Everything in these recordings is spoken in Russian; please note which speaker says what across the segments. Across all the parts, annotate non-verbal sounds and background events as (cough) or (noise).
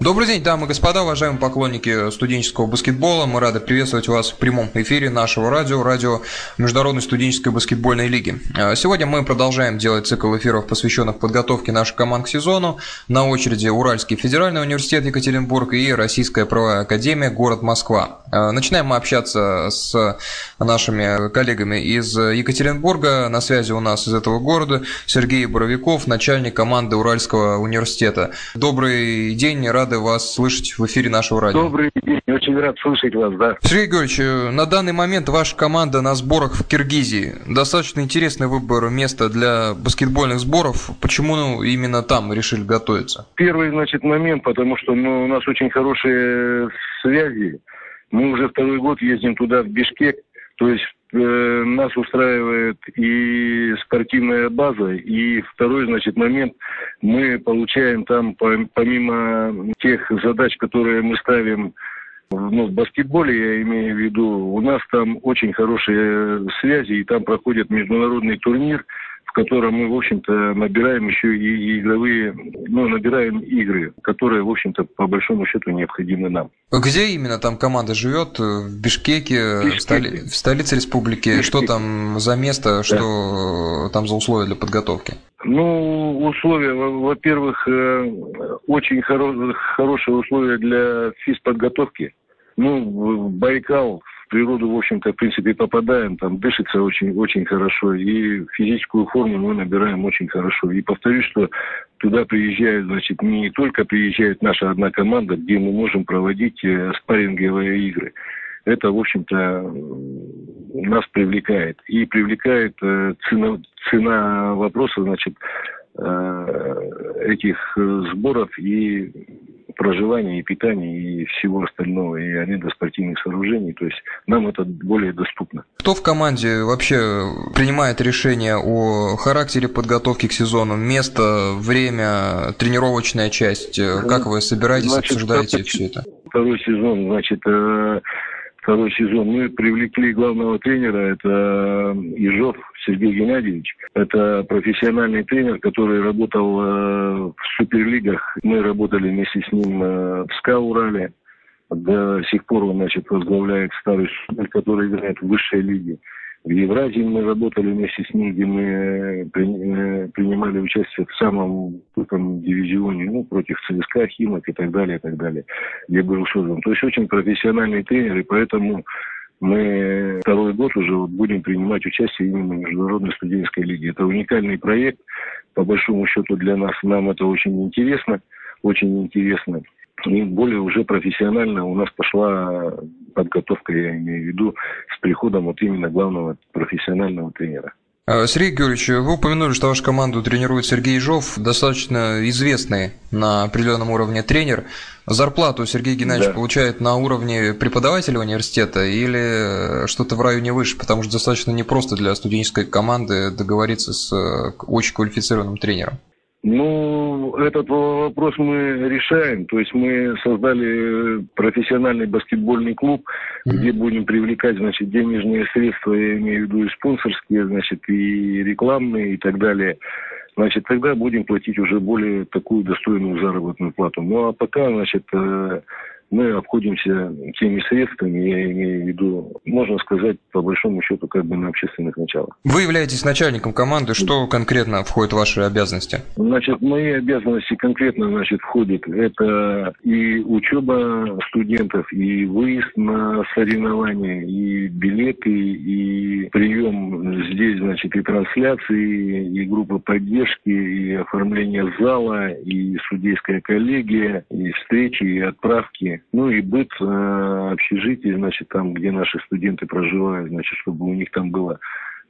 Speaker 1: Добрый день, дамы и господа, уважаемые поклонники студенческого баскетбола. Мы рады приветствовать вас в прямом эфире нашего радио, радио Международной студенческой баскетбольной лиги. А, сегодня мы продолжаем делать цикл эфиров, посвященных подготовке наших команд к сезону. На очереди Уральский федеральный университет Екатеринбург и Российская правовая академия, город Москва. А, начинаем мы общаться с нашими коллегами из Екатеринбурга. На связи у нас из этого города Сергей Боровиков, начальник команды Уральского университета. Добрый день, рад рады вас слышать в эфире нашего радио.
Speaker 2: Добрый день, очень рад слышать вас, да.
Speaker 1: Сергей Георгиевич, э, на данный момент ваша команда на сборах в Киргизии. Достаточно интересный выбор места для баскетбольных сборов. Почему ну, именно там решили готовиться?
Speaker 2: Первый, значит, момент, потому что ну, у нас очень хорошие связи. Мы уже второй год ездим туда, в Бишкек. То есть э, нас устраивает и спортивная база, и второй, значит, момент, мы получаем там, помимо тех задач, которые мы ставим ну, в баскетболе, я имею в виду, у нас там очень хорошие связи, и там проходит международный турнир – в котором мы, в общем-то, набираем еще и игровые, ну, набираем игры, которые, в общем-то, по большому счету необходимы нам.
Speaker 1: Где именно там команда живет? В Бишкеке, Бишкеке. В, столи... в столице республики? Бишкеке. Что там за место, да. что там за условия для подготовки?
Speaker 2: Ну, условия, во-первых, э, очень хоро- хорошие условия для физподготовки. Ну, Байкал природу, в общем-то, в принципе, попадаем, там дышится очень, очень хорошо, и физическую форму мы набираем очень хорошо. И повторюсь, что туда приезжают, значит, не только приезжает наша одна команда, где мы можем проводить э, спарринговые игры. Это, в общем-то, нас привлекает. И привлекает э, цена, цена вопроса, значит, э, этих сборов и проживания и питания и всего остального, и аренда спортивных сооружений. То есть нам это более доступно.
Speaker 1: Кто в команде вообще принимает решение о характере подготовки к сезону? Место, время, тренировочная часть? Как вы собираетесь, значит, обсуждаете все это?
Speaker 2: Второй сезон, значит, э, второй сезон мы привлекли главного тренера, это Ежов Сергей Геннадьевич. Это профессиональный тренер, который работал э, в суперлигах. Мы работали вместе с ним э, в СКА Урале. До сих пор он, значит, возглавляет старый супер, который играет в высшей лиге. В Евразии мы работали вместе с ним, где мы э, принимали участие в самом крупном дивизионе, ну, против ЦСКА, Химок и так далее, и так далее, где был создан. То есть очень профессиональный тренер, и поэтому мы второй год уже вот будем принимать участие именно в Международной студенческой лиге. Это уникальный проект. По большому счету для нас, нам это очень интересно. Очень интересно. И более уже профессионально у нас пошла подготовка, я имею в виду, с приходом вот именно главного профессионального тренера.
Speaker 1: А, Сергей Георгиевич, вы упомянули, что вашу команду тренирует Сергей Жов, достаточно известный на определенном уровне тренер. Зарплату Сергей Геннадьевич да. получает на уровне преподавателя университета или что-то в районе выше, потому что достаточно непросто для студенческой команды договориться с э, очень квалифицированным тренером.
Speaker 2: Ну, этот вопрос мы решаем. То есть мы создали профессиональный баскетбольный клуб, mm-hmm. где будем привлекать, значит, денежные средства, я имею в виду и спонсорские, значит, и рекламные и так далее. Значит, тогда будем платить уже более такую достойную заработную плату. Ну, а пока, значит, э, мы обходимся теми средствами, я имею в виду, можно сказать, по большому счету, как бы на общественных началах.
Speaker 1: Вы являетесь начальником команды, что конкретно входит в ваши обязанности?
Speaker 2: Значит, мои обязанности конкретно, значит, входит это и учеба студентов, и выезд на соревнования, и билеты, и прием здесь, значит, и трансляции, и группа поддержки, и оформление зала, и судейская коллегия, и встречи, и отправки ну и быт э, общежитий, значит, там, где наши студенты проживают, значит, чтобы у них там было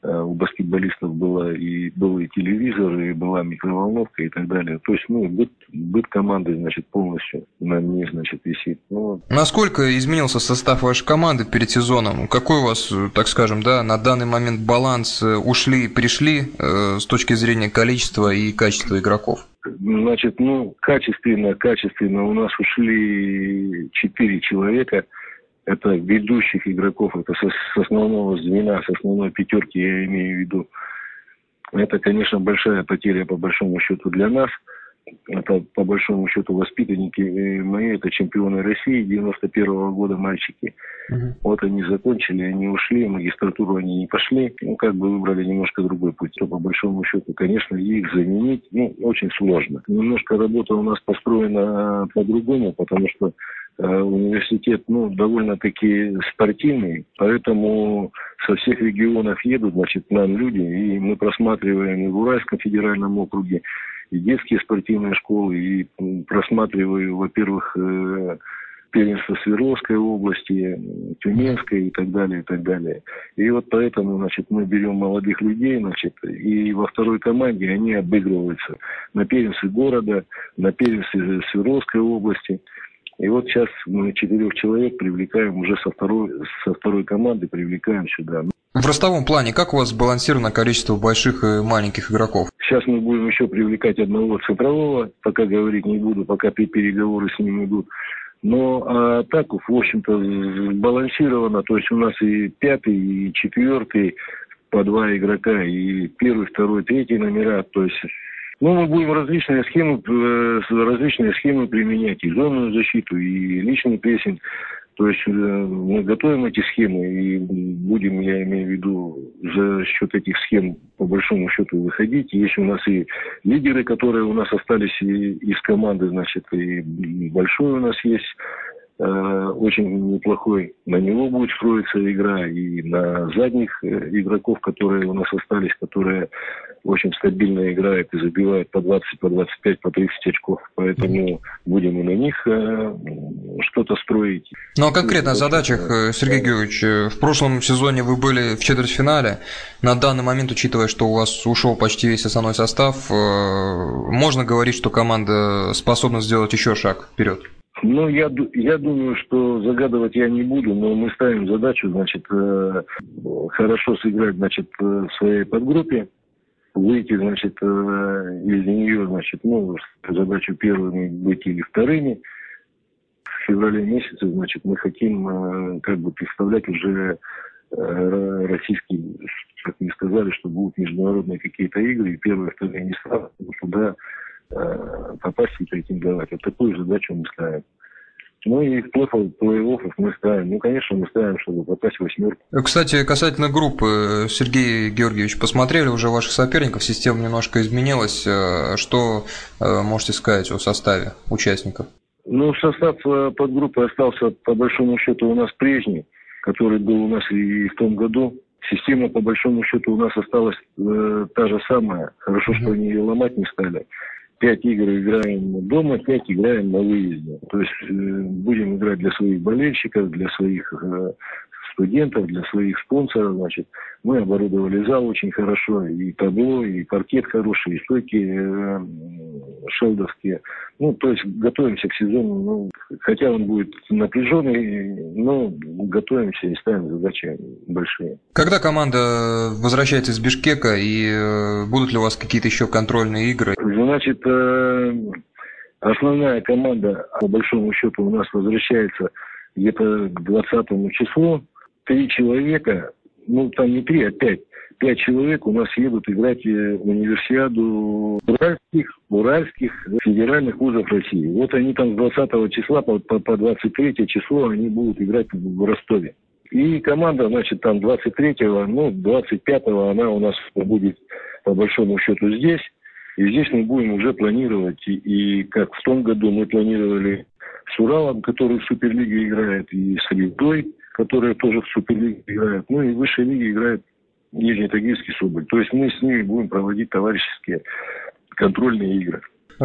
Speaker 2: э, у баскетболистов было и был и телевизор, и была микроволновка и так далее. То есть, ну, быт, быт команды, значит, полностью на мне, значит, висит. Ну,
Speaker 1: Насколько изменился состав вашей команды перед сезоном? Какой у вас, так скажем, да, на данный момент баланс э, ушли, пришли э, с точки зрения количества и качества игроков?
Speaker 2: Значит, ну, качественно, качественно у нас ушли четыре человека. это ведущих игроков, это с, с основного звена, с основной пятерки я имею в виду. Это, конечно, большая потеря по большому счету для нас – это по большому счету воспитанники мои, это чемпионы России 91 -го года мальчики. Угу. Вот они закончили, они ушли, в магистратуру они не пошли, ну как бы выбрали немножко другой путь. То по большому счету, конечно, их заменить ну, очень сложно. Немножко работа у нас построена по-другому, потому что э, университет ну, довольно-таки спортивный, поэтому со всех регионов едут, значит, к нам люди, и мы просматриваем и в Уральском федеральном округе, и детские спортивные школы, и просматриваю, во-первых, э, первенство Свердловской области, Тюменской и так далее, и так далее. И вот поэтому, значит, мы берем молодых людей, значит, и во второй команде они обыгрываются на первенстве города, на первенстве Свердловской области. И вот сейчас мы четырех человек привлекаем уже со второй, со второй команды, привлекаем сюда.
Speaker 1: В ростовом плане как у вас сбалансировано количество больших и маленьких игроков?
Speaker 2: Сейчас мы будем еще привлекать одного центрового, пока говорить не буду, пока переговоры с ним идут. Но а так, в общем-то, сбалансировано. То есть у нас и пятый, и четвертый по два игрока, и первый, второй, третий номера. То есть ну, мы будем различные схемы, э, различные схемы применять, и зонную защиту, и личный прессинг. То есть э, мы готовим эти схемы и будем, я имею в виду, за счет этих схем по большому счету выходить. Есть у нас и лидеры, которые у нас остались из команды, значит, и большой у нас есть очень неплохой. На него будет строиться игра и на задних э, игроков, которые у нас остались, которые очень стабильно играют и забивают по 20, по 25, по 30 очков. Поэтому будем и на них э, что-то строить.
Speaker 1: Ну а конкретно о задачах, Сергей Георгиевич, в прошлом сезоне вы были в четвертьфинале. На данный момент, учитывая, что у вас ушел почти весь основной состав, можно говорить, что команда способна сделать еще шаг вперед?
Speaker 2: Ну, я, я думаю, что загадывать я не буду, но мы ставим задачу, значит, э, хорошо сыграть, значит, э, в своей подгруппе, выйти, значит, э, из нее, значит, ну, задачу первыми быть или вторыми. В феврале месяце, значит, мы хотим, как бы, представлять уже э, российские, как мне сказали, что будут международные какие-то игры, и первые, вторые места туда попасть и претендовать. Вот такую задачу мы ставим. Ну и плей-оффов мы ставим. Ну, конечно, мы ставим, чтобы попасть в восьмерку.
Speaker 1: Кстати, касательно группы, Сергей Георгиевич, посмотрели уже ваших соперников, система немножко изменилась. Э, что э, можете сказать о составе участников?
Speaker 2: Ну, состав подгруппы остался, по большому счету, у нас прежний, который был у нас и в том году. Система, по большому счету, у нас осталась э, та же самая. Хорошо, что они ее ломать не стали пять игр играем дома, пять играем на выезде. То есть э, будем играть для своих болельщиков, для своих э, студентов, для своих спонсоров. Значит, мы оборудовали зал очень хорошо, и табло, и паркет хороший, и стойки э, шелдовские. Ну, то есть готовимся к сезону, ну, хотя он будет напряженный, но готовимся и ставим задачи большие.
Speaker 1: Когда команда возвращается из Бишкека, и э, будут ли у вас какие-то еще контрольные игры?
Speaker 2: Значит, э, основная команда, по большому счету, у нас возвращается где-то к 20 числу. Три человека, ну там не три, а пять, пять человек у нас едут играть э, в универсиаду уральских, уральских федеральных вузов России. Вот они там с 20 числа по, по, по 23 число они будут играть в Ростове. И команда, значит, там 23-го, ну, 25-го она у нас будет по большому счету здесь. И здесь мы будем уже планировать, и, и как в том году мы планировали с Уралом, который в Суперлиге играет, и с Ревдой, которая тоже в Суперлиге играет. Ну и в высшей лиге играет Нижнетагильский Соболь. То есть мы с ними будем проводить товарищеские контрольные игры.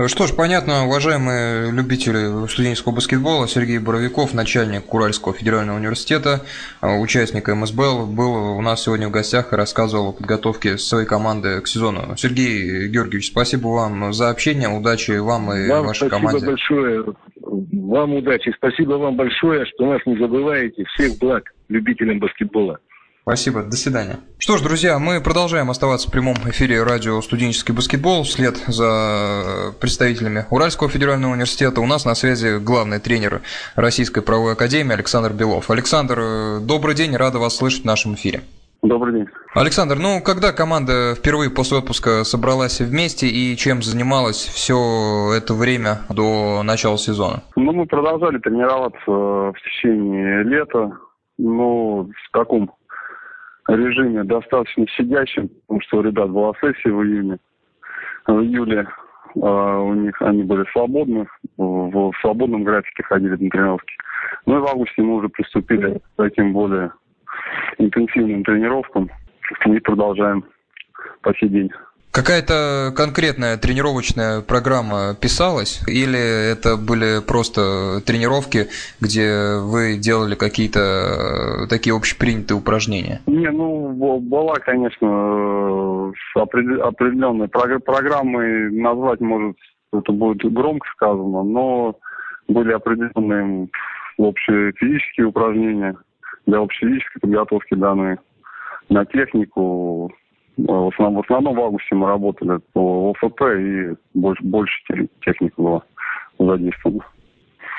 Speaker 1: Что ж, понятно, уважаемые любители студенческого баскетбола, Сергей Боровиков, начальник Уральского федерального университета, участник МСБЛ, был у нас сегодня в гостях и рассказывал о подготовке своей команды к сезону. Сергей Георгиевич, спасибо вам за общение, удачи вам и
Speaker 2: вам
Speaker 1: вашей
Speaker 2: спасибо
Speaker 1: команде.
Speaker 2: большое, вам удачи, спасибо вам большое, что нас не забываете. Всех благ любителям баскетбола.
Speaker 1: Спасибо, до свидания. Что ж, друзья, мы продолжаем оставаться в прямом эфире радио «Студенческий баскетбол» вслед за представителями Уральского федерального университета. У нас на связи главный тренер Российской правовой академии Александр Белов. Александр, добрый день, рада вас слышать в нашем эфире.
Speaker 3: Добрый день.
Speaker 1: Александр, ну когда команда впервые после отпуска собралась вместе и чем занималась все это время до начала сезона?
Speaker 3: Ну, мы продолжали тренироваться в течение лета, но в таком режиме достаточно сидящим, потому что у ребят была сессия в июне. В июле э, у них они были свободны, в, в свободном графике ходили на тренировки. Ну и в августе мы уже приступили к таким более интенсивным тренировкам и продолжаем по сей день.
Speaker 1: Какая-то конкретная тренировочная программа писалась или это были просто тренировки, где вы делали какие-то э, такие общепринятые упражнения?
Speaker 3: Не, ну была, конечно, определенная программы назвать может это будет громко сказано, но были определенные общие физические упражнения для общей физической подготовки данные на технику, в основном, в основном в августе мы работали по ОФП и больше, больше техника была задействована.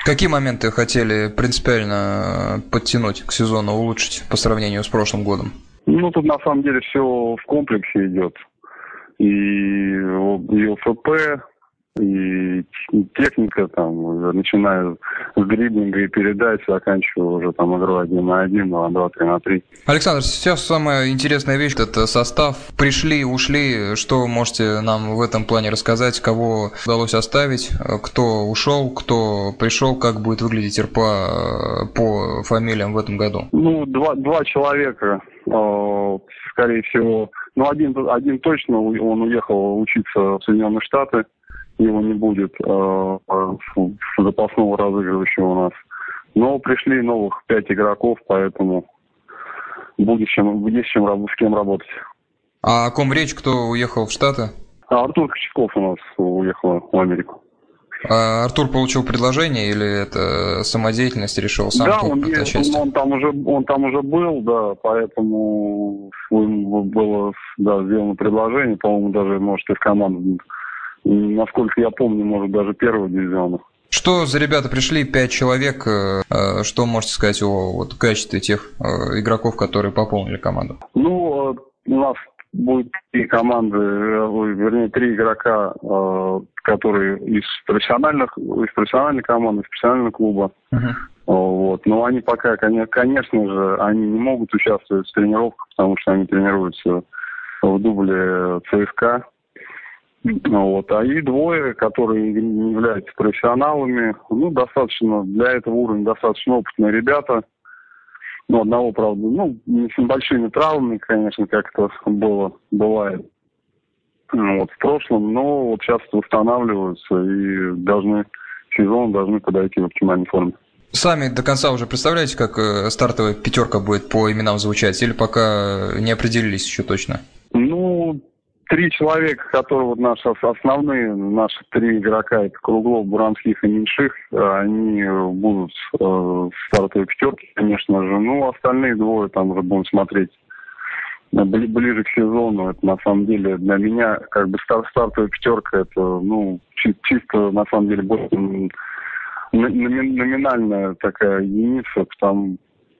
Speaker 1: Какие моменты хотели принципиально подтянуть к сезону, улучшить по сравнению с прошлым годом?
Speaker 3: Ну, тут на самом деле все в комплексе идет. И, и ОФП, и техника, там, начиная с дриблинга и передач, заканчивая уже там игрой один на один, на два, три на три.
Speaker 1: Александр, сейчас самая интересная вещь – это состав. Пришли, ушли. Что можете нам в этом плане рассказать? Кого удалось оставить? Кто ушел? Кто пришел? Как будет выглядеть РПА по фамилиям в этом году?
Speaker 3: Ну, два, два человека, э, скорее всего. Ну, один, один точно, он уехал учиться в Соединенные Штаты его не будет э, запасного разыгрывающего у нас. Но пришли новых пять игроков, поэтому будет чем, есть чем, с кем работать.
Speaker 1: А о ком речь, кто уехал в Штаты?
Speaker 3: А Артур Кочетков у нас уехал в Америку.
Speaker 1: А Артур получил предложение или это самодеятельность решил сам?
Speaker 3: Да, он, есть, он, там уже, он там уже был, да, поэтому было да, сделано предложение, по-моему, даже, может, и в команду насколько я помню, может, даже первого дивизиона.
Speaker 1: Что за ребята пришли, пять человек, э, э, что можете сказать о вот, качестве тех э, игроков, которые пополнили команду?
Speaker 3: Ну, у нас будет три команды, вернее, три игрока, которые из профессиональных, из профессиональной команды, из профессионального клуба. Uh-huh. Вот. Но они пока, конечно же, они не могут участвовать в тренировках, потому что они тренируются в дубле ЦСКА. Вот. А и двое, которые не являются профессионалами, ну, достаточно, для этого уровня достаточно опытные ребята. Ну, одного, правда, ну, с небольшими травмами, конечно, как это было, бывает вот, в прошлом, но вот сейчас восстанавливаются и должны, сезон должны подойти в оптимальной форме.
Speaker 1: Сами до конца уже представляете, как э, стартовая пятерка будет по именам звучать, или пока не определились еще точно?
Speaker 3: Три человека, которые вот наши основные, наши три игрока, это Круглов, Буранских и Меньших, они будут э, в стартовой пятерке, конечно же. Ну, остальные двое там уже будем смотреть ближе к сезону. Это на самом деле для меня как бы стар стартовая пятерка, это ну чисто на самом деле больше номинальная такая единица, потому,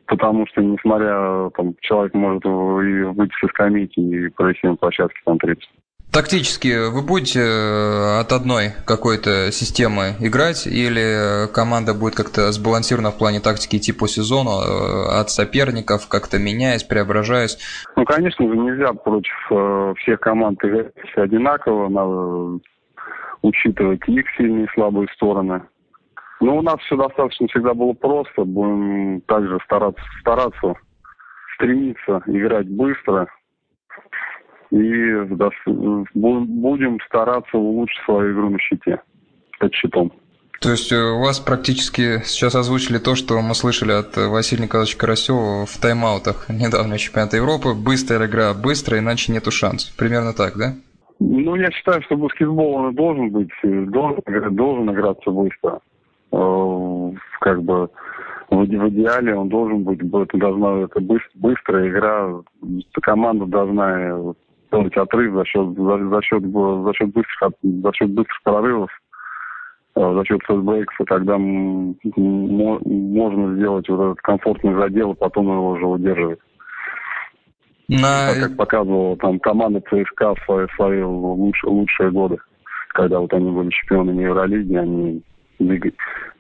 Speaker 3: потому что, несмотря, там, человек может и выйти со скамейки и пройти на площадке там 30.
Speaker 1: Тактически вы будете э, от одной какой-то системы играть или команда будет как-то сбалансирована в плане тактики идти по сезону, э, от соперников, как-то меняясь, преображаясь?
Speaker 3: Ну, конечно же, нельзя против э, всех команд играть одинаково, надо учитывать их сильные и слабые стороны. Ну, у нас все достаточно всегда было просто. Будем также стараться, стараться стремиться играть быстро. И будем стараться улучшить свою игру на щите, под щитом.
Speaker 1: То есть э, у вас практически сейчас озвучили то, что мы слышали от Василия Николаевича Карасева в тайм-аутах (laughs) недавнего чемпионата Европы. Быстрая игра, быстро, иначе нету шансов. Примерно так, да?
Speaker 3: Ну, я считаю, что баскетбол он должен быть, должен, должен играться быстро. Э, как бы в, в идеале он должен быть, это должна это быстр, быстрая игра, команда должна делать отрыв за счет за, за счет за счет быстрых за счет быстрых прорывов, э, за счет фастбрейков, и тогда можно сделать вот этот комфортный задел, и потом его уже удерживать. На... Как показывала там команда ЦСКА в свои, свои лучшие, лучшие годы, когда вот они были чемпионами Евролиги, они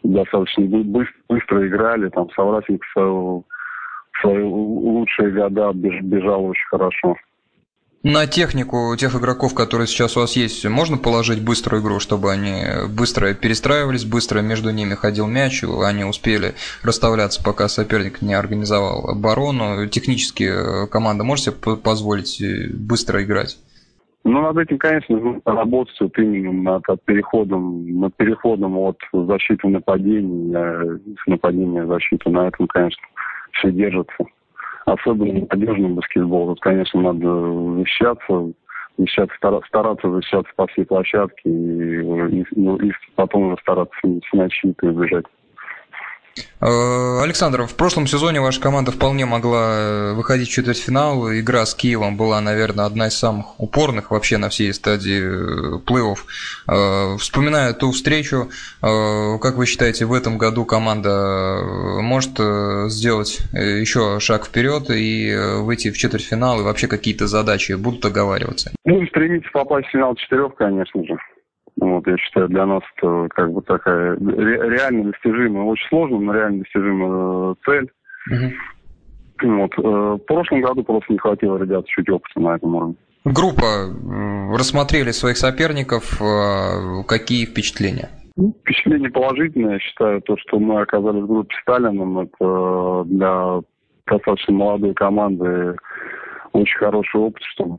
Speaker 3: достаточно быстро, быстро играли, там Саврасик в свои лучшие года бежал очень хорошо.
Speaker 1: На технику тех игроков, которые сейчас у вас есть, можно положить быструю игру, чтобы они быстро перестраивались, быстро между ними ходил мяч, они успели расставляться, пока соперник не организовал оборону. Технически э, команда может себе позволить э, быстро играть?
Speaker 3: Ну, над этим, конечно, нужно работать вот именно над переходом, над переходом от защиты нападения, с нападения в защиту. На этом, конечно, все держится особенно надежный баскетбол. Тут, конечно, надо защищаться, защищаться стараться защищаться по всей площадке и, и, ну, и потом уже стараться снять щиты и бежать.
Speaker 1: Э, Александр, в прошлом сезоне ваша команда вполне могла э, выходить в четвертьфинал. Игра с Киевом была, наверное, одна из самых упорных вообще на всей стадии э, плей-офф. Вспоминая ту встречу, как вы считаете, в этом году команда может сделать еще шаг вперед и выйти в четвертьфинал, и вообще какие-то задачи будут оговариваться?
Speaker 3: Ну, стремиться попасть в финал четырех, конечно же. Вот, я считаю, для нас это как бы такая реально достижимая, очень сложная, но реально достижимая э, цель. Угу. Вот, э, в прошлом году просто не хватило ребят чуть опыта на этом уровне.
Speaker 1: Группа рассмотрели своих соперников. Э, какие впечатления?
Speaker 3: Ну, впечатление положительное. Я считаю, то, что мы оказались в группе Сталином, это для достаточно молодой команды очень хороший опыт, чтобы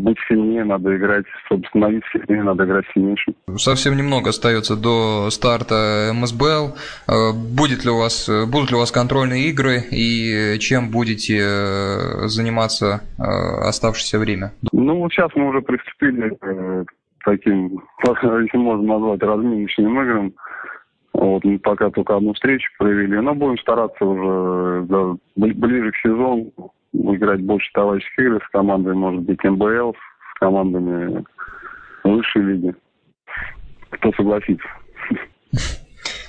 Speaker 3: быть сильнее, надо играть, чтобы становиться сильнее, надо играть сильнейшим.
Speaker 1: Совсем немного остается до старта МСБЛ. Э, будет ли у вас, будут ли у вас контрольные игры и чем будете э, заниматься э, оставшееся время?
Speaker 3: Ну, вот сейчас мы уже приступили к таким, (laughs) если можно назвать, разминочным играм. Вот, мы пока только одну встречу провели, но будем стараться уже ближе к сезону играть больше товарищеских игр с командой, может быть, МБЛ, с командами высшей лиги. Кто согласится.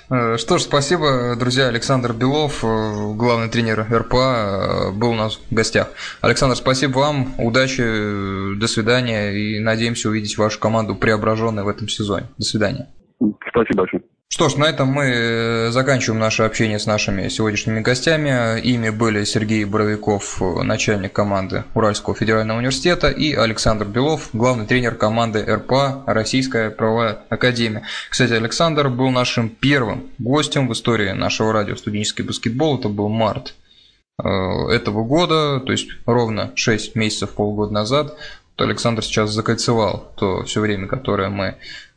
Speaker 1: Э, что ж, спасибо, друзья. Александр Белов, э, главный тренер РПА, э, был у нас в гостях. Александр, спасибо вам, удачи, до свидания и надеемся увидеть вашу команду преображенной в этом сезоне. До свидания.
Speaker 3: Спасибо большое.
Speaker 1: Что ж, на этом мы э, заканчиваем наше общение с нашими сегодняшними гостями. Ими были Сергей Боровиков, начальник команды Уральского федерального университета, и Александр Белов, главный тренер команды РПА Российская правовая академия. Кстати, Александр был нашим первым гостем в истории нашего радио «Студенческий баскетбол». Это был март э, этого года, то есть ровно 6 месяцев, полгода назад. Александр сейчас закольцевал то все время, которое мы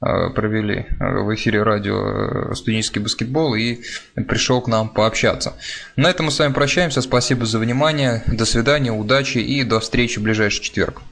Speaker 1: э, провели э, в эфире радио э, «Студенческий баскетбол» и пришел к нам пообщаться. На этом мы с вами прощаемся. Спасибо за внимание. До свидания, удачи и до встречи в ближайший четверг.